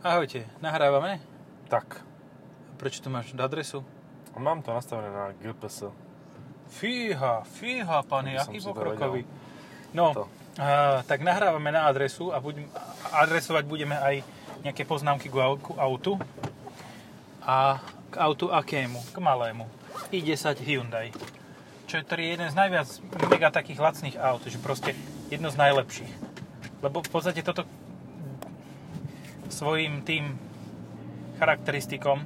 Ahojte, nahrávame? Tak. Prečo tu máš adresu? Mám to nastavené na GPS. Fíha, fíha, pane, aký to pokrokový. No, To. a, tak nahrávame na adresu a budem, adresovať budeme aj nejaké poznámky k ku autu. A k autu akému? K malému. i10 Hyundai. Čo je, je jeden z najviac mega takých lacných aut, že proste jedno z najlepších. Lebo v podstate toto svojim tým charakteristikom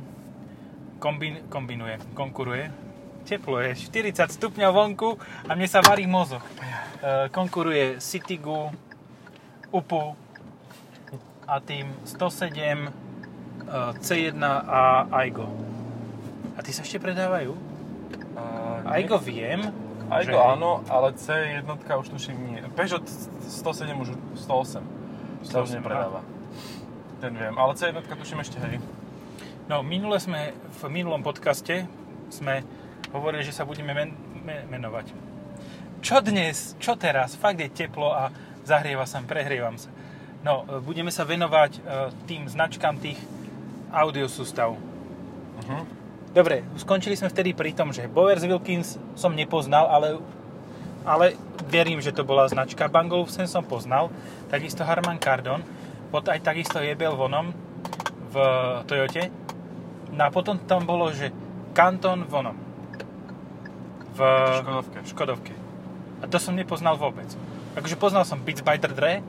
kombin, kombinuje, konkuruje. Teplo je, 40 stupňov vonku a mne sa varí mozog. E, konkuruje Citigu, UPU a tým 107, e, C1 a Aigo. A ty sa ešte predávajú? Uh, Aigo viem. Aigo že- áno, ale C1 už tuším nie. Peugeot 107 už 108. Sa už 108, nepredáva. Ten viem, ale C1 tuším ešte hej. No, minule sme, v minulom podcaste sme hovorili, že sa budeme men, men, menovať. Čo dnes? Čo teraz? Fakt je teplo a zahrieva sa, prehrievam sa. No, e, budeme sa venovať e, tým značkám tých audiosústav. Uh-huh. Dobre, skončili sme vtedy pri tom, že Bowers Wilkins som nepoznal, ale, ale verím, že to bola značka. Bang Olufsen som poznal, takisto Harman Kardon, pot aj takisto Jebel Vonom v Toyote. No a potom tam bolo, že Canton Vonom v Škodovke. Škodovke. A to som nepoznal vôbec. Akože poznal som Beats by the Dre.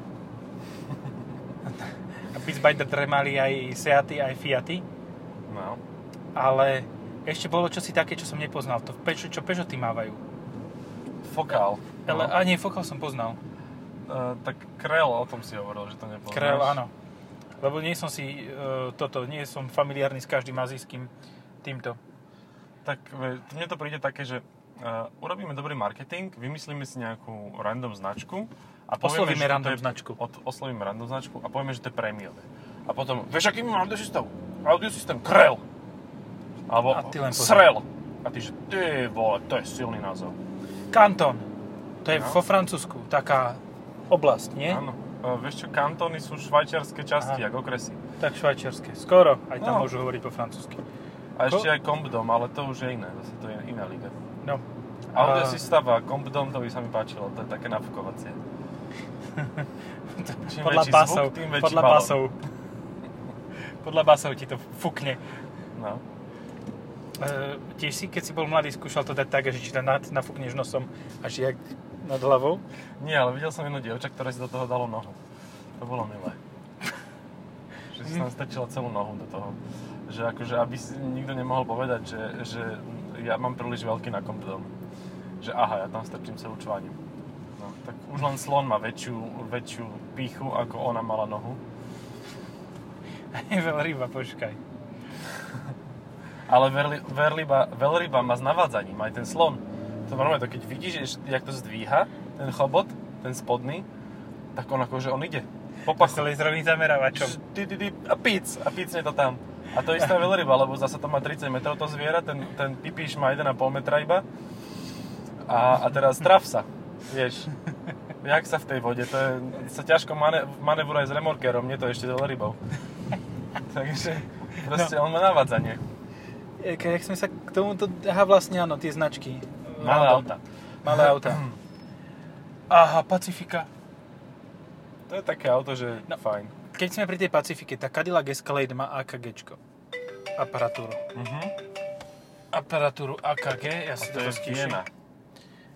A Beats by the Dre mali aj Seaty, aj Fiaty No. ale ešte bolo čosi také, čo som nepoznal. To čo Peugeoty mávajú. Fokál. Ale, No. a nie, Focal som poznal. Uh, tak Krell, o tom si hovoril, že to nepoznáš. Krell, áno. Lebo nie som si uh, toto, nie som familiárny s každým azijským týmto. Tak ve- mne to príde také, že uh, urobíme dobrý marketing, vymyslíme si nejakú random značku a povieme, Oslovíme že random je, značku. Od, oslovíme random značku a povieme, že to je prémiové. A potom, vieš, aký mám audiosystém? Audiosystém Krell. Alebo A ty len. Srel. A ty, že ty vole, to je silný názov. Kanton. To je No. vo Francúzsku. Taká oblasť, nie? Áno. Uh, vieš čo, kantóny sú švajčiarske časti, Aha. ako okresy. Tak švajčiarske. Skoro. Aj tam No. môžu hovoriť po francúzsky. A ešte aj Compdom, ale to už je iné, zase to je iná liga. No. Audiosystem a Compdom, to by sa mi páčilo, to je také nafukovacie. Čím podľa väčší basov. zvuk, tým väčší podľa balón. basov. podľa basov ti to fukne. No. E, tiež si, keď si bol mladý, skúšal to dať tak, že či to nafúkneš nosom až jak nad hlavou. Nie, ale videl som jedno dievča, ktoré si do toho dalo nohu. To bolo milé. že si tam strčila celú nohu do toho. Že akože, aby si nikto nemohol povedať, že, že ja mám príliš veľký na kompdom. Že aha, ja tam strčím celú čvaňu. No, tak už len slon má väčšiu, väčšiu píchu, ako ona mala nohu. Veľryba, počkaj. Ale verliba, veľryba má s navádzaním, aj ten slon. To normálne, to keď vidíš, jak to zdvíha, ten chobot, ten spodný, tak on akože on ide. Po S pachu. laserovým zamerávačom. A píc, a pícne to tam. A to istá veľryba, lebo zase to má 30 metrov to zviera, ten, ten pipíš má 1,5 metra iba. A, a teraz traf sa, vieš. Jak sa v tej vode, to je, sa ťažko mane, manevruje s remorkerom, nie to ešte s veľrybou. Takže proste on má navádzanie. E, Jak sme sa k tomuto... Aha, vlastne áno, tie značky. Malé auta. Malé auta. Aha, Pacifika. To je také auto, že No. fajn. Keď sme pri tej Pacifike, tak Cadillac Escalade má AKGčko. Aparatúru. Uh-huh. Aparatúru AKG, ja A si to to je. Viena.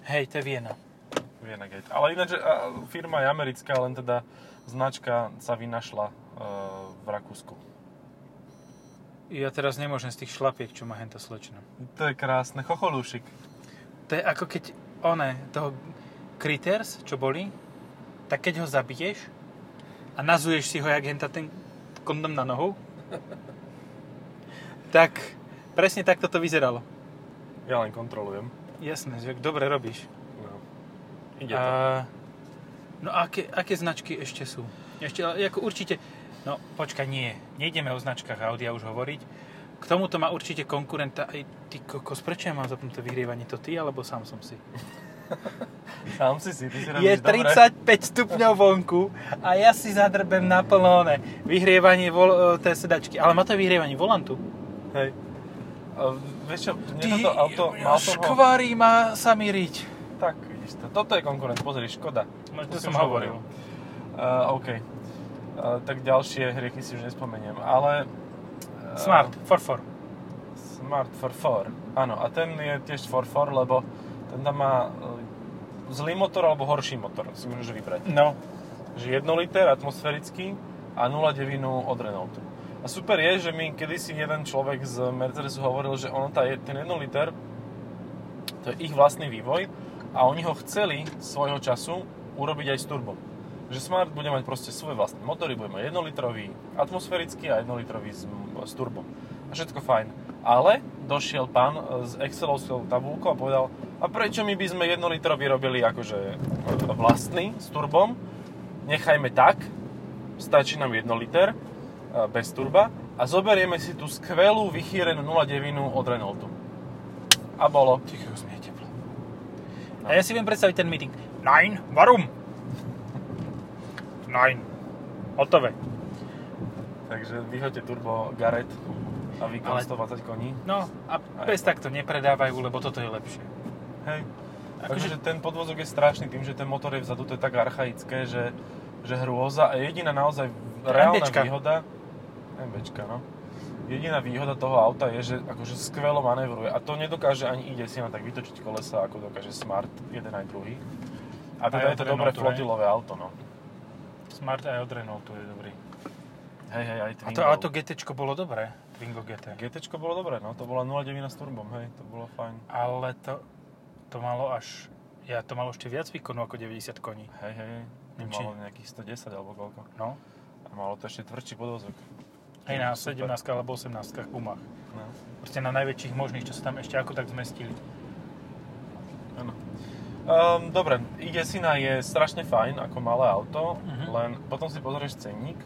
Hej, to je Viena. Viena Gate. Ale ináč, firma je americká, len teda značka sa vynašla e, v Rakúsku. Ja teraz nemôžem z tých šlapiek, čo má henta slečna. To je krásne. Chocholúšik. To je ako keď one, toho Critters, čo boli, tak keď ho zabiješ a nazuješ si ho, jak henta ten kondom na nohu, tak presne takto to vyzeralo. Ja len kontrolujem. Jasné, že dobre robíš. No. Ide to. A, no a aké, aké značky ešte sú? Ešte, ako určite, no počkaj, nie, nejdeme o značkách Audia už hovoriť. K tomuto má určite konkurenta aj ty kokos, prečo ja mám zapnuté vyhrievanie, to ty alebo sám som si? Sám si si, ty si Je robíš dobre. 35 stupňov vonku a ja si zadrbem naplno one vyhrievanie vol, tej sedačky. Ale má to vyhrievanie volantu. Hej. A vieš čo, mne toto auto, som ho... škvarí ma sa mi riť. Tak, vidíš to. Toto je konkurent, pozri, Škoda. No, to si som už hovoril. Uh, OK. Uh, tak ďalšie hriechy si už nespomeniem, ale... Smart, 4 Smart for 4. Áno, a ten je tiež for 4, lebo ten tam má uh, zlý motor alebo horší motor, si môžeš vybrať. No, Že 1 liter atmosférický a 0,9 od Renaultu. A super je, že mi kedysi jeden človek z Mercedesu hovoril, že ono tá, je- ten 1 liter, to je ich vlastný vývoj a oni ho chceli svojho času urobiť aj s turbom. Že Smart bude mať proste svoje vlastné motory, bude mať 1 litrový atmosférický a 1 litrový s, s turbom. A všetko fajn. Ale došiel pán e, s Excelovskou tabulkou a povedal, a prečo my by sme 1 litrový robili akože e, vlastný s turbom, nechajme tak, stačí nám 1 liter e, bez turba a zoberieme si tú skvelú vychýrenú 0,9 od Renaultu. A bolo. Mi je teplo. A ja si viem predstaviť ten meeting. Nein, warum? Nein. Hotové. Takže vyhoďte turbo Garrett a výkon Ale- 120 koní. No a bez tak to nepredávajú, lebo toto je lepšie. Hej. Akože- Takže ten podvozok je strašný tým, že ten motor je vzadu, to je tak archaické, že, že hrôza. A jediná naozaj reálna MBčka. výhoda... MBčka, no. Jediná výhoda toho auta je, že akože skvelo manévruje. A to nedokáže ani ide si na tak vytočiť kolesa, ako dokáže Smart, jeden aj druhý. A teda Aj je to dobré flotilové auto, no. Smart aj od Renaultu je dobrý. Hej, hej, aj A Twingo. to, a to GT bolo dobré. Twingo GT. GT bolo dobré, no. To bola 0,9 s turbom, hej. To bolo fajn. Ale to, to malo až... Ja to malo ešte viac výkonu ako 90 koní. Hej, hej, hej. To Či- malo nejakých 110 alebo koľko. No. A malo to ešte tvrdší podvozok. Aj na Super. 17 alebo 18 gumách. No. Proste na najväčších možných, čo sa tam ešte ako tak zmestili. Áno. Um, dobre, i10 je strašne fajn ako malé auto, Mhm. len potom si pozrieš cenník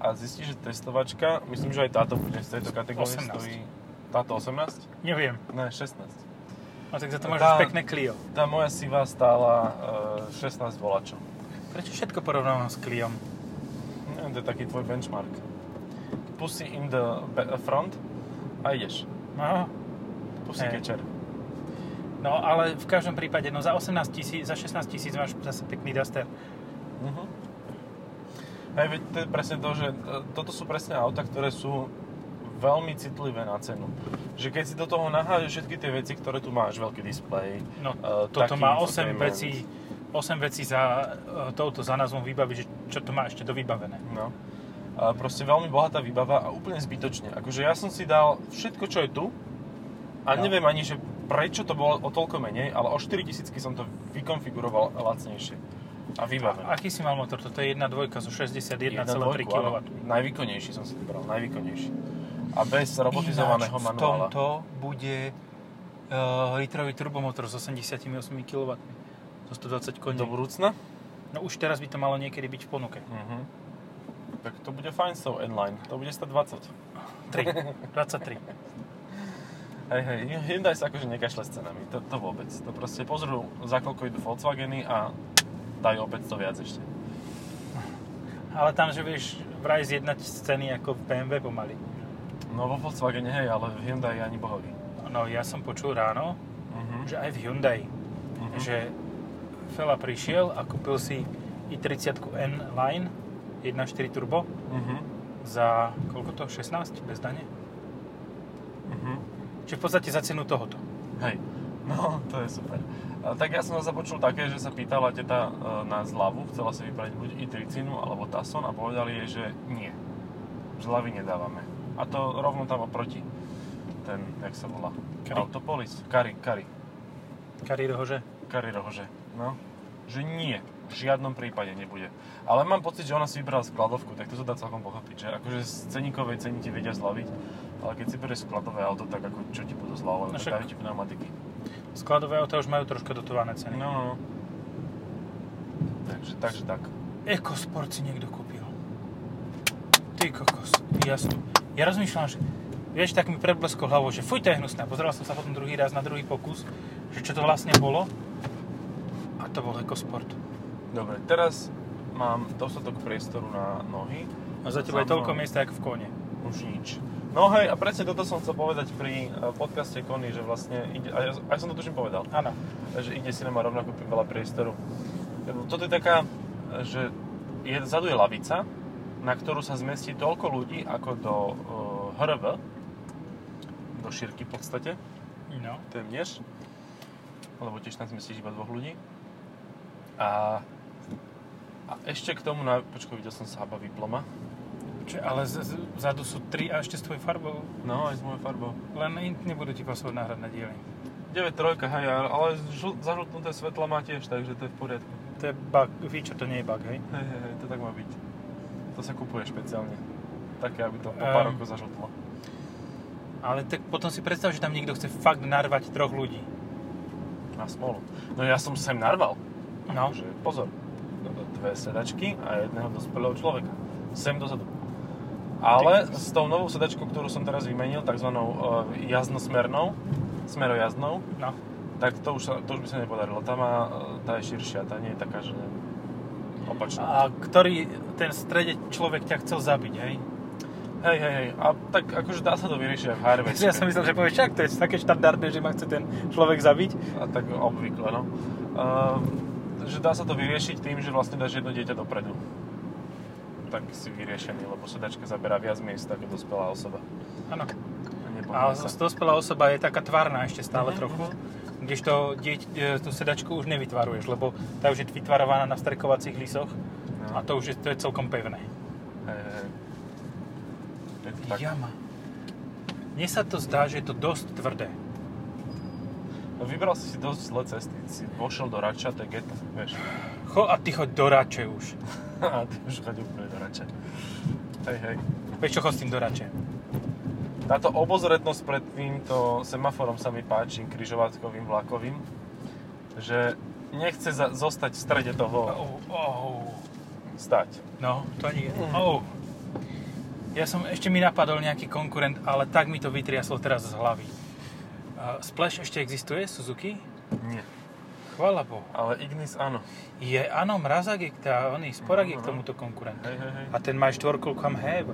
a zistíš, že testovačka, myslím, že aj táto bude z tejto kategórie 18. stojí... Táto 18? Neviem. Ne, 16. No tak za to máš Tá- pekné Clio. Tá moja sivá stála uh, 16 volačov. Prečo všetko porovnávam s Cliom? Neviem, to je taký tvoj benchmark. Pussy in the front a ideš. No, Pussy Hej. catcher. no ale v každom prípade, no za 18 tisíc, za 16 tisíc máš zase pekný Duster. Mhm. Hej, veď to je presne to, že e, toto sú presne auta, ktoré sú veľmi citlivé na cenu. Že keď si do toho nahážeš všetky tie veci, ktoré tu máš, veľký displej, No, Eh, toto má 8 infotainment. vecí, 8 vecí za eh, touto za názvom výbavy, že čo to má ešte dovybavené. no, a proste veľmi bohatá výbava a úplne zbytočne. Akože ja som si dal všetko, čo je tu a No. neviem ani, že prečo to bolo o toľko menej, ale o 4000 som to vykonfiguroval lacnejšie a vybavené. Aký si mal motor? Toto je 1.2 zo 61,3 dvojku, áno. kW. Najvýkonnejší som si vybral, najvýkonnejší. A bez robotizovaného Ináč, manuála. v tomto bude uh, litrový turbomotor s 88 kW. Zo 120 koní. Do budúcna? No už teraz by to malo niekedy byť v ponuke. Mhm. Tak to bude fajn s tou N-Line. To bude stať 20. 3, 23. Hej, hej, Hyundai sa akože nekašle s cenami. To, to vôbec. To proste pozrú, za koľko idú Volkswageny a dajú o 500 viac ešte. Ale tam, že vieš vraj zjednať ceny ako v BMW pomaly. No vo Volkswagene hej, ale v Hyundai ani bohovi. No ja som počul ráno, Mhm. že aj v Hyundai, Mhm. že Fela prišiel a kúpil si i30 N Line 1.4 turbo Mhm. za koľko to? 16 bez dane? Mhm. Čiže v podstate za cenu tohoto. Hej, no to je super. Tak ja som zase počul také, že sa pýtala teta e, na zľavu, chcela si vybrať buď i30 alebo Tasson a povedali jej, že nie. Zľavy nedávame. A to rovno tam oproti. Ten, jak sa volá? Kari. Autopolis? Kari, Kari. Kari Rohože. Kari Rohože. No. Že nie. V žiadnom prípade nebude. Ale mám pocit, že ona si vybrala skladovku, tak to sa dá celkom pochopiť, že akože z ceníkovej ceny ti vedia zľaviť, ale keď si berieš skladové auto, tak ako čo ti budú zľavovať, No tak ti pneumatiky. Skladové auta už majú troška dotované ceny. No, no. Takže, takže tak. EcoSport si niekto kúpil. Ty kokos, ja som, ja rozmýšľam, že vieš, tak mi predbleskol hlavou, že fuj, to je hnusné. Pozeral som sa potom druhý raz na druhý pokus, že čo to vlastne bolo. to bol EcoSport. Dobre, teraz mám dostatok priestoru na nohy. A za teba je toľko miesta, ako v kone. Už nič. No hej, a presne toto som chcel povedať pri eh, podcaste Kony, že vlastne ide, a ja, aj som to tuším povedal, Áno. že ide si nemá rovnako veľa priestoru. Toto je taká, že je, vzadu je lavica, na ktorú sa zmestí toľko ľudí, ako do uh, HRV, do šírky v podstate, No. témnež, lebo tiež tam zmestíš iba dvoch ľudí. A, a ešte k tomu, na, počkaj, videl som Saba Diploma, Čiže, ale z, z, vzadu sú tri a ešte s tvojou farbou. no aj s mojou farbou. Len nebudú ti posúvať náhradné diely. 9.3, hej, ale žl- zažltnuté svetla má tiež, takže to je v poriadku. To je bug, feature, to nie je bug, hej? Hej, hej, hej, to tak má byť. To sa kupuje špeciálne. Také, aby to po pár rokov zažltlo. Ale tak potom si predstav, že tam niekto chce fakt narvať troch ľudí. Na smolu. No ja som sem narval. No. Že pozor. Dve sedačky a jedného dospelého človeka. Sem dozadu. Ale s tou novou sedačkou, ktorú som teraz vymenil, takzvanou uh, jaznosmernou, smerojazdnou, No. tak to už, sa, to už by sa nepodarilo. Tá, má, e, tá je širšia, tá nie je taká, že opačná. A ktorý ten strede človek ťa chcel zabiť, hej? Hej, hej, hej. A tak akože dá sa to vyriešiť v HRV. Ja som myslel, že povieš, čak, to je také štandardné, že ma chce ten človek zabiť. A tak obvykle, no. Uh, že dá sa to vyriešiť tým, že vlastne dáš jedno dieťa dopredu. Tak si vyriešený, lebo sedačka zaberá viac miesta ako dospelá osoba. Áno. A dospelá osoba je taká tvárna ešte stále Mhm, trochu. Kdežto dieť, e, tú sedačku už nevytvaruješ, lebo tá už je vytvarovaná na strekovacích lisoch No. a to už je, to je celkom pevné. Hej. Je. Jama. Mne sa to zdá, že je to dosť tvrdé. No, vybral si si dosť zlé cesty. Si vošiel do Rača, to je geta, vieš. Cho a ty choď do Rače už. A ty už chodí úplne do Rača. Hej, hej. Vieš čo, chod s tým do Rače. Táto obozretnosť pred týmto semaforom sa mi páči, križovatkovým, vlakovým, že nechce za, zostať v strede toho Oh, oh. stať. No, to ani... Mm. Oh. Ja som, ešte mi napadol nejaký konkurent, ale tak mi to vytriaslo teraz z hlavy. Uh, Splash ešte existuje, Suzuki? Nie. Chvála Bohu. Ale Ignis áno. Je, áno, mrazák je, tá, oný, sporák je No, k no. tomuto konkurent. Hej, hej, hej. A ten má štvorku kam have.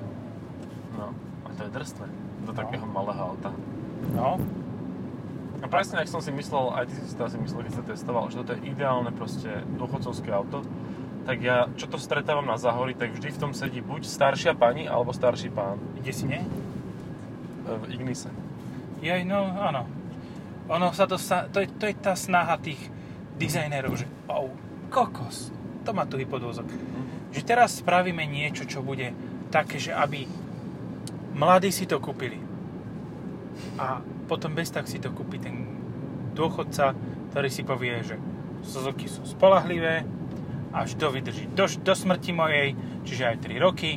No, a to je drsné. Do No. takého malého auta. No, A presne, ak som si myslel, aj ty si to asi myslel, keď sa testoval, že toto je ideálne proste dôchodcovské auto, tak ja, čo to stretávam na záhori, tak vždy v tom sedí buď staršia pani, alebo starší pán ide si, nie? e, v Ignise. Jej, no, áno. Ono sa to, sa, to, je, to je tá snaha tých dizajnerov, že oh, kokos, to má tuhý podvozok. Že teraz spravíme niečo, čo bude také, že aby mladí si to kúpili. A potom bez tak si to kúpi ten dôchodca, ktorý si povie, že Suzuki sú spolahlivé, až to vydrží do, do smrti mojej, čiže aj 3 roky.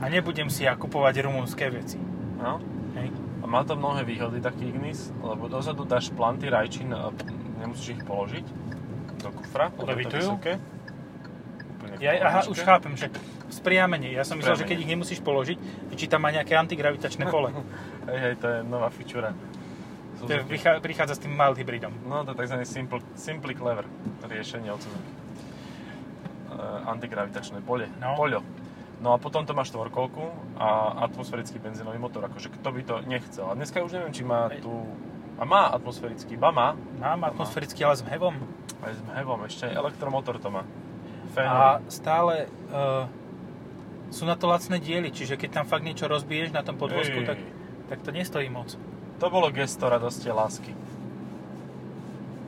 A nebudem si ja kupovať rumunské veci. No. Hej. A má to mnohé výhody taký Ignis, lebo dozadu dáš planty rajčín a nemusíš ich položiť do kufra, Levitujú? Ja, aha, už chápem, že spriamenie. Ja som myslel, že keď ich nemusíš položiť, či tam má nejaké antigravitačné pole. Hej, hej, to je nová fičura. To je, prichá- prichádza s tým mild hybridom. No, to je tzv. Simple, simply clever riešenie od Suzuki. Uh, antigravitačné pole. No. Poľo. No a potom to má štvorkolku a atmosférický benzínový motor, akože kto by to nechcel. A dneska už neviem, či má tu... A má atmosférický, ba má, Mám atmosférický, ale s mhevom. aj s mhevom, ešte elektromotor to má. A Fénový. stále uh, sú na to lacné diely, čiže keď tam fakt niečo rozbiješ na tom podvozku, Ej. tak, tak to nestojí moc. To bolo gesto radosti a lásky.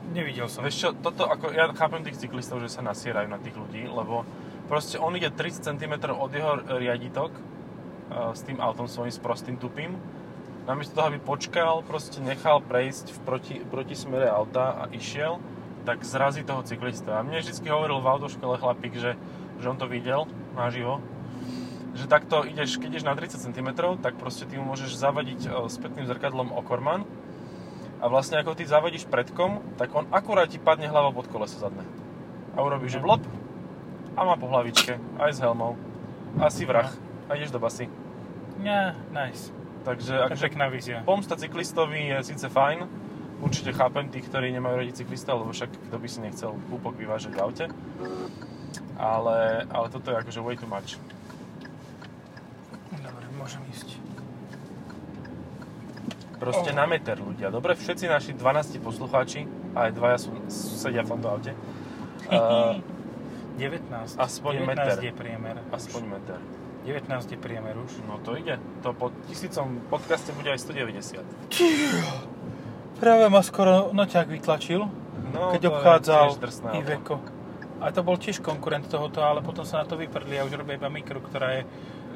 Nevidel som. Vieš čo, toto, ako, ja chápem tých cyklistov, že sa nasierajú na tých ľudí, lebo proste on ide 30 cm od jeho riaditok uh, s tým autom svojím sprostým tupým. Namiesto toho, aby počkal, proste nechal prejsť v proti, proti smere auta a išiel, tak zrazí toho cyklista. A mne vždy hovoril v autoškole chlapík, že, že on to videl naživo, že takto ideš, keď ideš na 30 cm, tak proste ty mu môžeš zavadiť uh, spätným zrkadlom o a vlastne ako ty zavadíš predkom, tak on akurát ti padne hlava pod koleso zadné. A urobíš blop a má po hlavičke, aj s helmou. A si vrah. A ideš do basy. Ja, nice. Takže je akože pekná vízia. pomsta cyklistovi je síce fajn, určite chápem tých, ktorí nemajú radi cyklistov, lebo však kto by si nechcel púpok vyvážať v aute. Ale, ale toto je akože way too much. Dobre, môžem ísť. Proste Oh. na meter ľudia. Dobre, všetci naši 12 poslucháči, a aj dvaja sú, sedia v tomto aute, uh, 19. aspoň 19 meter. je priemer. aspoň meter. 19 je priemer už. No to ide. To po tisícom podcaste bude aj 190. Práve ma skoro noťák vytlačil, No, keď je obchádzal. Iveco. A to bol tiež konkurent tohoto, ale potom sa na to vyprdli a už robia iba mikro, ktorá je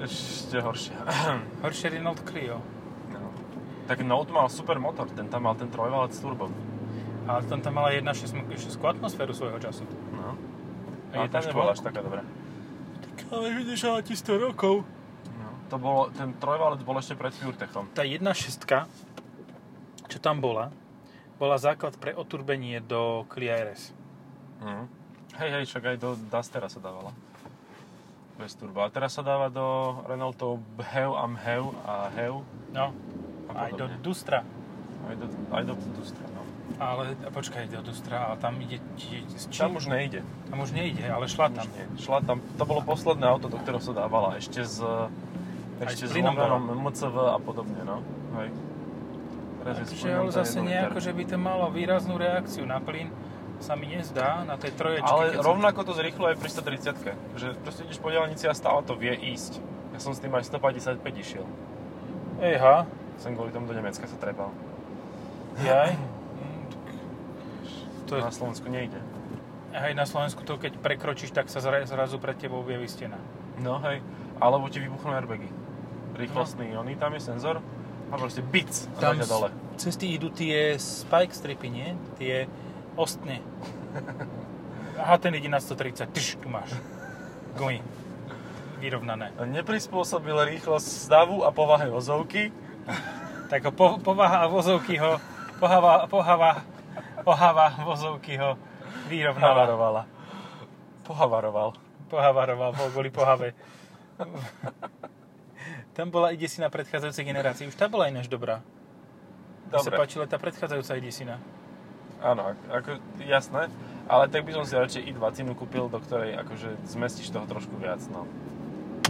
Ešte horšia. horšie Renault Clio. no. Tak Note mal super motor, ten tam mal ten trojvalec turbo. Ale tam tam mala 1.6 6 atmosféru svojho času. No. A A tá jedna nebola až taká dobrá. Ale vydržala ti 100 rokov. No. To bolo, ten trojvalec bol ešte pred PureTechom. Tá 1.6, čo tam bola, bola základ pre oturbenie do Clio RS. Mhm. Hej, hej, však aj do Dustera sa dávala. Bez turba. A teraz sa dáva do Renaultov Bheu a Mheu a Heu. No, A aj do. Dustra. Aj do, aj do Dustra. Ale a počkaj, do Dustra, ale tam ide... Či, či, Tam už nejde. tam už nejde, ale šla tam. Nie. Šla tam, to bolo posledné auto, do ktorého sa dávala. Ešte s, ešte s Loganom MCV a podobne, no. Hej. Teraz Takže ale zase nejako, že by to malo výraznú reakciu na plyn, sa mi nezdá na tej troječke. Ale rovnako to zrýchlo aj pri 130 že proste ideš po diaľnici a stále to vie ísť. Ja som s tým aj 155 išiel. Ejha, Som kvôli tomu do Nemecka sa trepal. jaj. To je, Na Slovensku nejde. hej, na Slovensku to keď prekročíš, tak sa zra- zrazu pred tebou objaví stena. No hej, alebo ti vybuchnú airbagy. Rýchlostný, oný, tam je senzor a proste bic a Tam tam dole. cesty idú tie spike stripy, nie? Tie ostne. Aha, ten ide na 130. Tyš, tu máš. Gumy. Vyrovnané. Neprispôsobil rýchlosť stavu a povahe vozovky. Tak ho po, povaha a vozovky ho, pohava, pohava, pohava vozovky ho vyrovnala. Havarovala. Pohavaroval. Pohavaroval, bol kvôli pohave. Tam bola idesina predchádzajúcej generácii. Už tá bola ináč dobrá. Mne sa Dobre, páčila tá predchádzajúca idesina. áno, ak- ako, jasné. Ale tak by som si radšej i20 kúpil, do ktorej akože zmestíš toho trošku viac, no.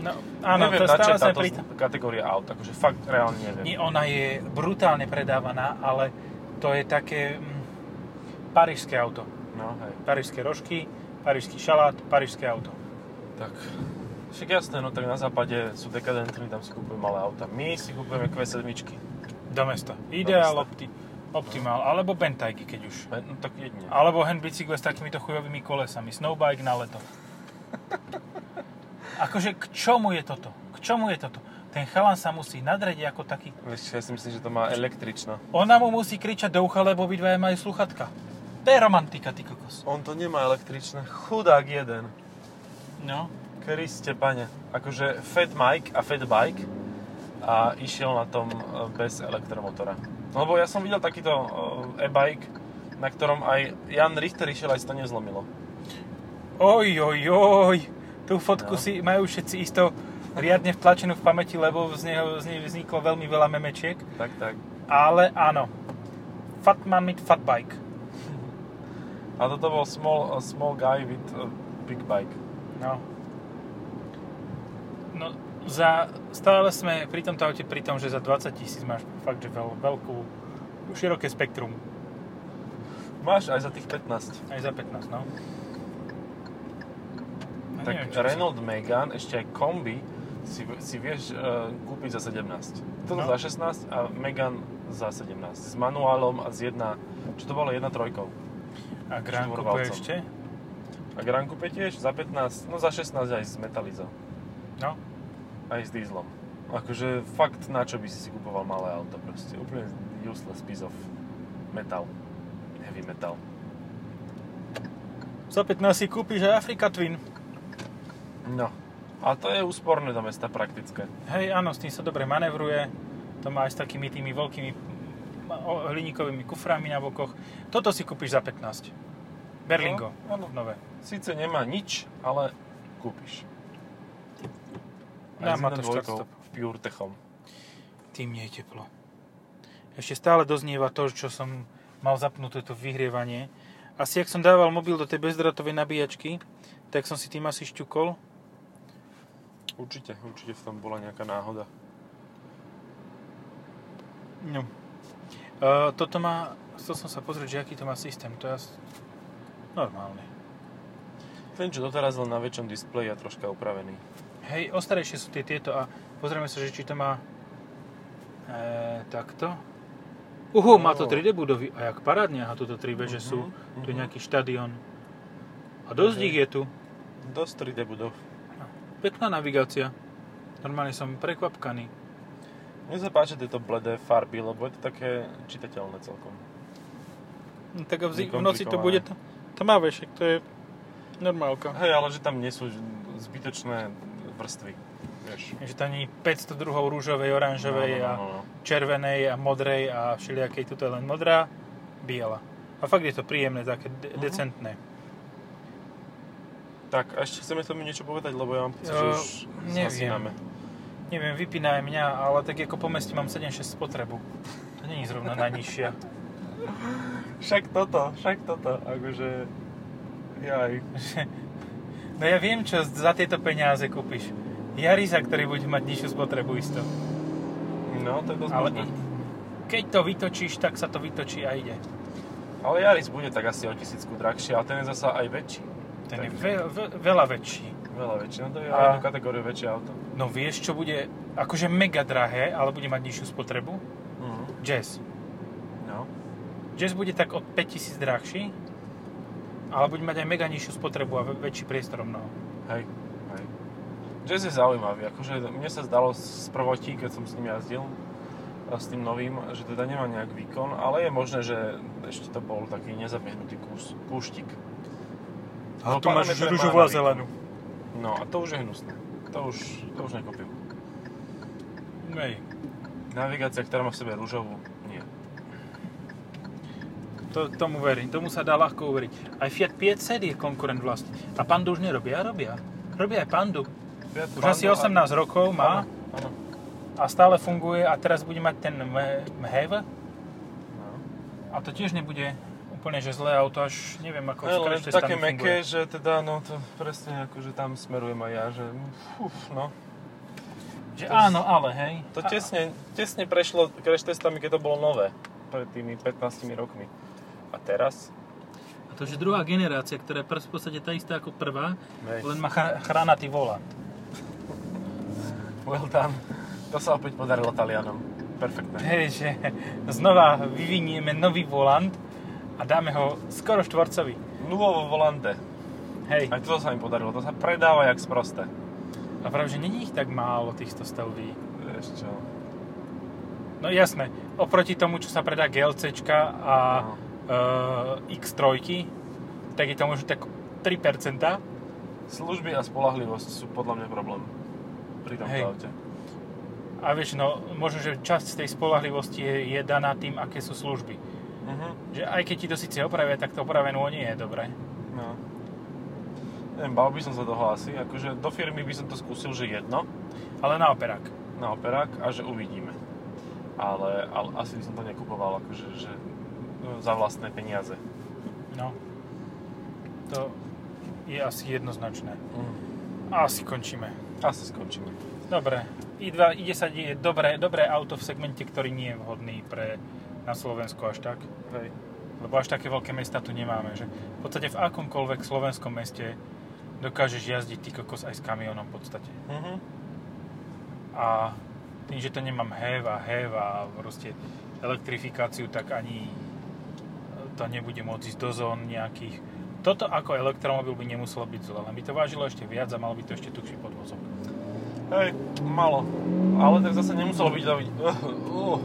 No, áno, neviem, to na stále sme pri... kategória aut, akože fakt reálne neviem. Nie, ona je brutálne predávaná, ale to je také mm, parížské auto. No, hej. Parížské rožky, parížský šalát, parížské auto. Tak, však jasné, no tak na západe sú dekadentní, tam si kúpujú malé auta. My si kúpujeme Q7. Do mesta. Ideál, mesta. opti, optimál. Alebo bentajky, keď už. No tak jedne. Alebo hen bicykle s takýmito chujovými kolesami. Snowbike na leto. Akože k čomu je toto? K čomu je toto? Ten chalan sa musí nadrieť ako taký... Vieš, ja si myslím, že to má električno. Ona mu musí kričať do ucha, lebo obidvaja majú sluchatka. To je romantika, ty kokos. On to nemá električné. Chudák jeden. No. Kriste, pane. Akože Fat Mike a Fat Bike a išiel na tom e, bez elektromotora. Lebo ja som videl takýto e, e-bike, na ktorom aj Jan Richter išiel, aj to nezlomilo. Oj, oj, oj. Tú fotku No. si majú všetci isto riadne vtlačenú v pamäti, lebo z neho, z nej vzniklo veľmi veľa memečiek. Tak, tak. Ale áno. Fat man with fat bike. A toto bol small, small guy with a big bike. No. No, za, stále sme pri tomto aute pri tom, že za 20 tisíc máš fakt, že veľ, veľkú, široké spektrum. Máš aj za tých 15. Aj za 15, no. No, Tak neviem, Renault Megane, ešte aj kombi, si, si vieš uh, kúpiť za 17. Toto No. za 16 a Megane za 17. S manuálom a s jedna, čo to bolo, jedna trojkou. A Grand Coupe ešte? A Grand Coupe tiež za 15, no za 16 aj s Metalizou. No. Aj s dieslom. Akože fakt na čo by si si kupoval malé auto proste. Úplne useless piece of metal. Heavy metal. Za 15 si kúpiš aj Africa Twin. No. A to je úsporné do mesta praktické. Hej, áno, s tým sa dobre manevruje. To má aj s takými tými veľkými hliníkovými kuframi na bokoch. Toto si kúpiš za 15. Berlingo, No, áno. nové. Sice nemá nič, ale kúpiš. Má jednou to štart-stop. PureTechom. Tým nie je teplo. Ešte stále doznieva to, čo som mal zapnuté to vyhrievanie. Asi ak som dával mobil do tej bezdrátovej nabíjačky, tak som si tým asi šťukol. Určite, určite v tom bola nejaká náhoda. No. Uh, toto má, chcel som sa pozrieť, že aký to má systém. To je normálny. Ten, čo doteraz len na väčšom displeji a troška upravený. Hej, ostarejšie sú tie tieto a pozrieme sa, že či to má e, takto. Uhu, má to No. 3D budovy. A jak parádne, aha, toto 3 veže Mhm, sú. Tu je mhm. nejaký štadión. A dosť Mhm. ich je tu. Dosť 3D budov. Pekná navigácia. Normálne som prekvapkaný. Mne sa páčia tieto bledé farby, lebo je to také čitateľné celkom. No, tak v, v noci to bude tmavé, však to je normálka. Hej, ale že tam nie sú zbytočné vrstvy. Vieš. Že tam nie je 500 druhov rúžovej, oranžovej no, a no, no, no. červenej a modrej a všelijakej. Tuto je len modrá, biela. A fakt je to príjemné, také de- Mhm. decentné. Tak, a ešte chceme tomu niečo povedať, lebo ja mám pocit, že už neviem. zhasíname. Neviem, vypína aj mňa, ale tak ako po meste mám 7,6 spotrebu. To je zrovna najnižšia. Však toto, však toto, akože... Jaj. No ja viem, čo za tieto peniaze kúpiš. Jarisa, ktorý bude mať nižšiu spotrebu isto. No, to je dosť Ale možné. keď to vytočíš, tak sa to vytočí a ide. Ale Yaris bude tak asi o tisícku drahšie, ale ten je zasa aj väčší. Ten je Tak. ve, ve, veľa väčší. Veľa väčší, no to je A- jednu kategóriu väčšie auto. No vieš, čo bude akože mega drahé, ale bude mať nižšiu spotrebu? Mhm. Jazz. No. Jazz bude tak od 5000 drahší, ale bude mať aj mega nižšiu spotrebu a vä- väčší priestor mnoho. Hej, hej. Jazz je zaujímavý, akože mne sa zdalo z prvotí, keď som s ním jazdil, a s tým novým, že teda nemá nejak výkon, ale je možné, že ešte to bol taký nezabehnutý kus, kúštik. A No, tu máš rúžovú a zelenú. No a to už je hnusné. To už, to už nekopím. Hej. Navigácia, ktorá má v sebe rúžovú, nie. To, tomu verím, tomu sa dá ľahko uveriť. Aj Fiat 500 je konkurent vlastne. A Pandu už nerobia, robia. Robia aj Pandu. Už asi 18 rokov má Áno, áno. a stále funguje a teraz bude mať ten MHEV No. a to tiež nebude úplne že zlé auto, až neviem ako No, v len také meké, že teda, no to presne ako, že tam smerujem aj ja, že uf, no. Že to- áno, ale hej. To tesne, tesne prešlo crash testami, keď to bolo nové, pred tými 15 rokmi. A teraz? A to je druhá generácia, ktorá je v podstate tá istá ako prvá, Hej. len má chranatý volant. Well done. To sa opäť podarilo Talianom. Perfektné. Hej, že znova vyvinieme nový volant a dáme ho skoro štvorcový. Nuovo volante. Hej. Aj to sa im podarilo. To sa predáva jak sprosté. A práve, že není ich tak málo týchto stelví. Vieš čo? No jasné, oproti tomu, čo sa predá GLCčka a No. e, X3, tak je to možno tak 3%. Služby a spolahlivosť sú podľa mňa problém. Pri tomto Hej. aute. A vieš, no možno, že časť tej spolahlivosti je, je daná tým, aké sú služby. Mhm. Že aj keď ti to síce opravia, tak to opravenú nie je dobré. No. Neviem, bal by som sa toho asi. Akože do firmy by som to skúsil, že jedno Ale na operák. na operák a že uvidíme. Ale, ale asi by som to nekupoval akože, že no, za vlastné peniaze. No. To je asi jednoznačné. Mm. Asi končíme. Asi skončíme. Dobre. I2, i10 je dobré, dobré auto v segmente, ktorý nie je vhodný pre na Slovensku až tak. Hej. Lebo až také veľké mesta tu nemáme. Že v podstate v akomkoľvek slovenskom meste dokážeš jazdiť ty kokos aj s kamionom v podstate. Mhm. A tým, že to nemám HEV a HEV a proste elektrifikáciu, tak ani to nebude môcť ísť do zón nejakých. Toto ako elektromobil by nemuselo byť zle, len by to vážilo ešte viac a mal by to ešte tuchší podvozok. Hej, malo. Ale tak zase nemuselo byť. Uh, uh.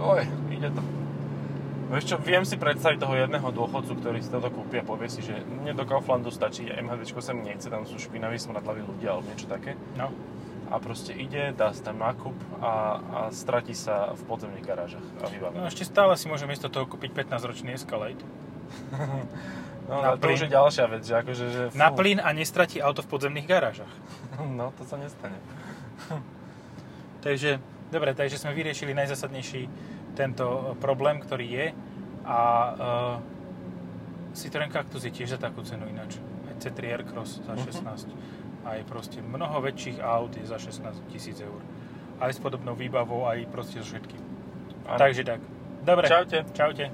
Oj, ide to. Vieš čo, viem si predstaviť toho jedného dôchodcu, ktorý si toto kúpi a povie si, že mne do Kauflandu stačí, MHD sa mi nechce, tam sú špinaví smradlaví ľudia alebo niečo také. No, A proste ide, dá si tam nákup a, a stratí sa v podzemných garážach a no vybavené. ešte stále si môže miesto toho kúpiť 15-ročný Escalade. No, na a to už plyn. je ďalšia vec, že akože, že... fú. Na plyn a nestratí auto v podzemných garážach. No, to sa nestane. Takže, dobre, takže sme vyriešili najzásadnejší tento problém, ktorý je. A uh, Citroen Cactus je tiež za takú cenu ináč. Aj C3 Aircross za Mhm. 16. Aj proste mnoho väčších aut je za 16 tisíc eur. Aj s podobnou výbavou, aj proste so všetkým. Takže tak. Dobre. Čaute. Čaute.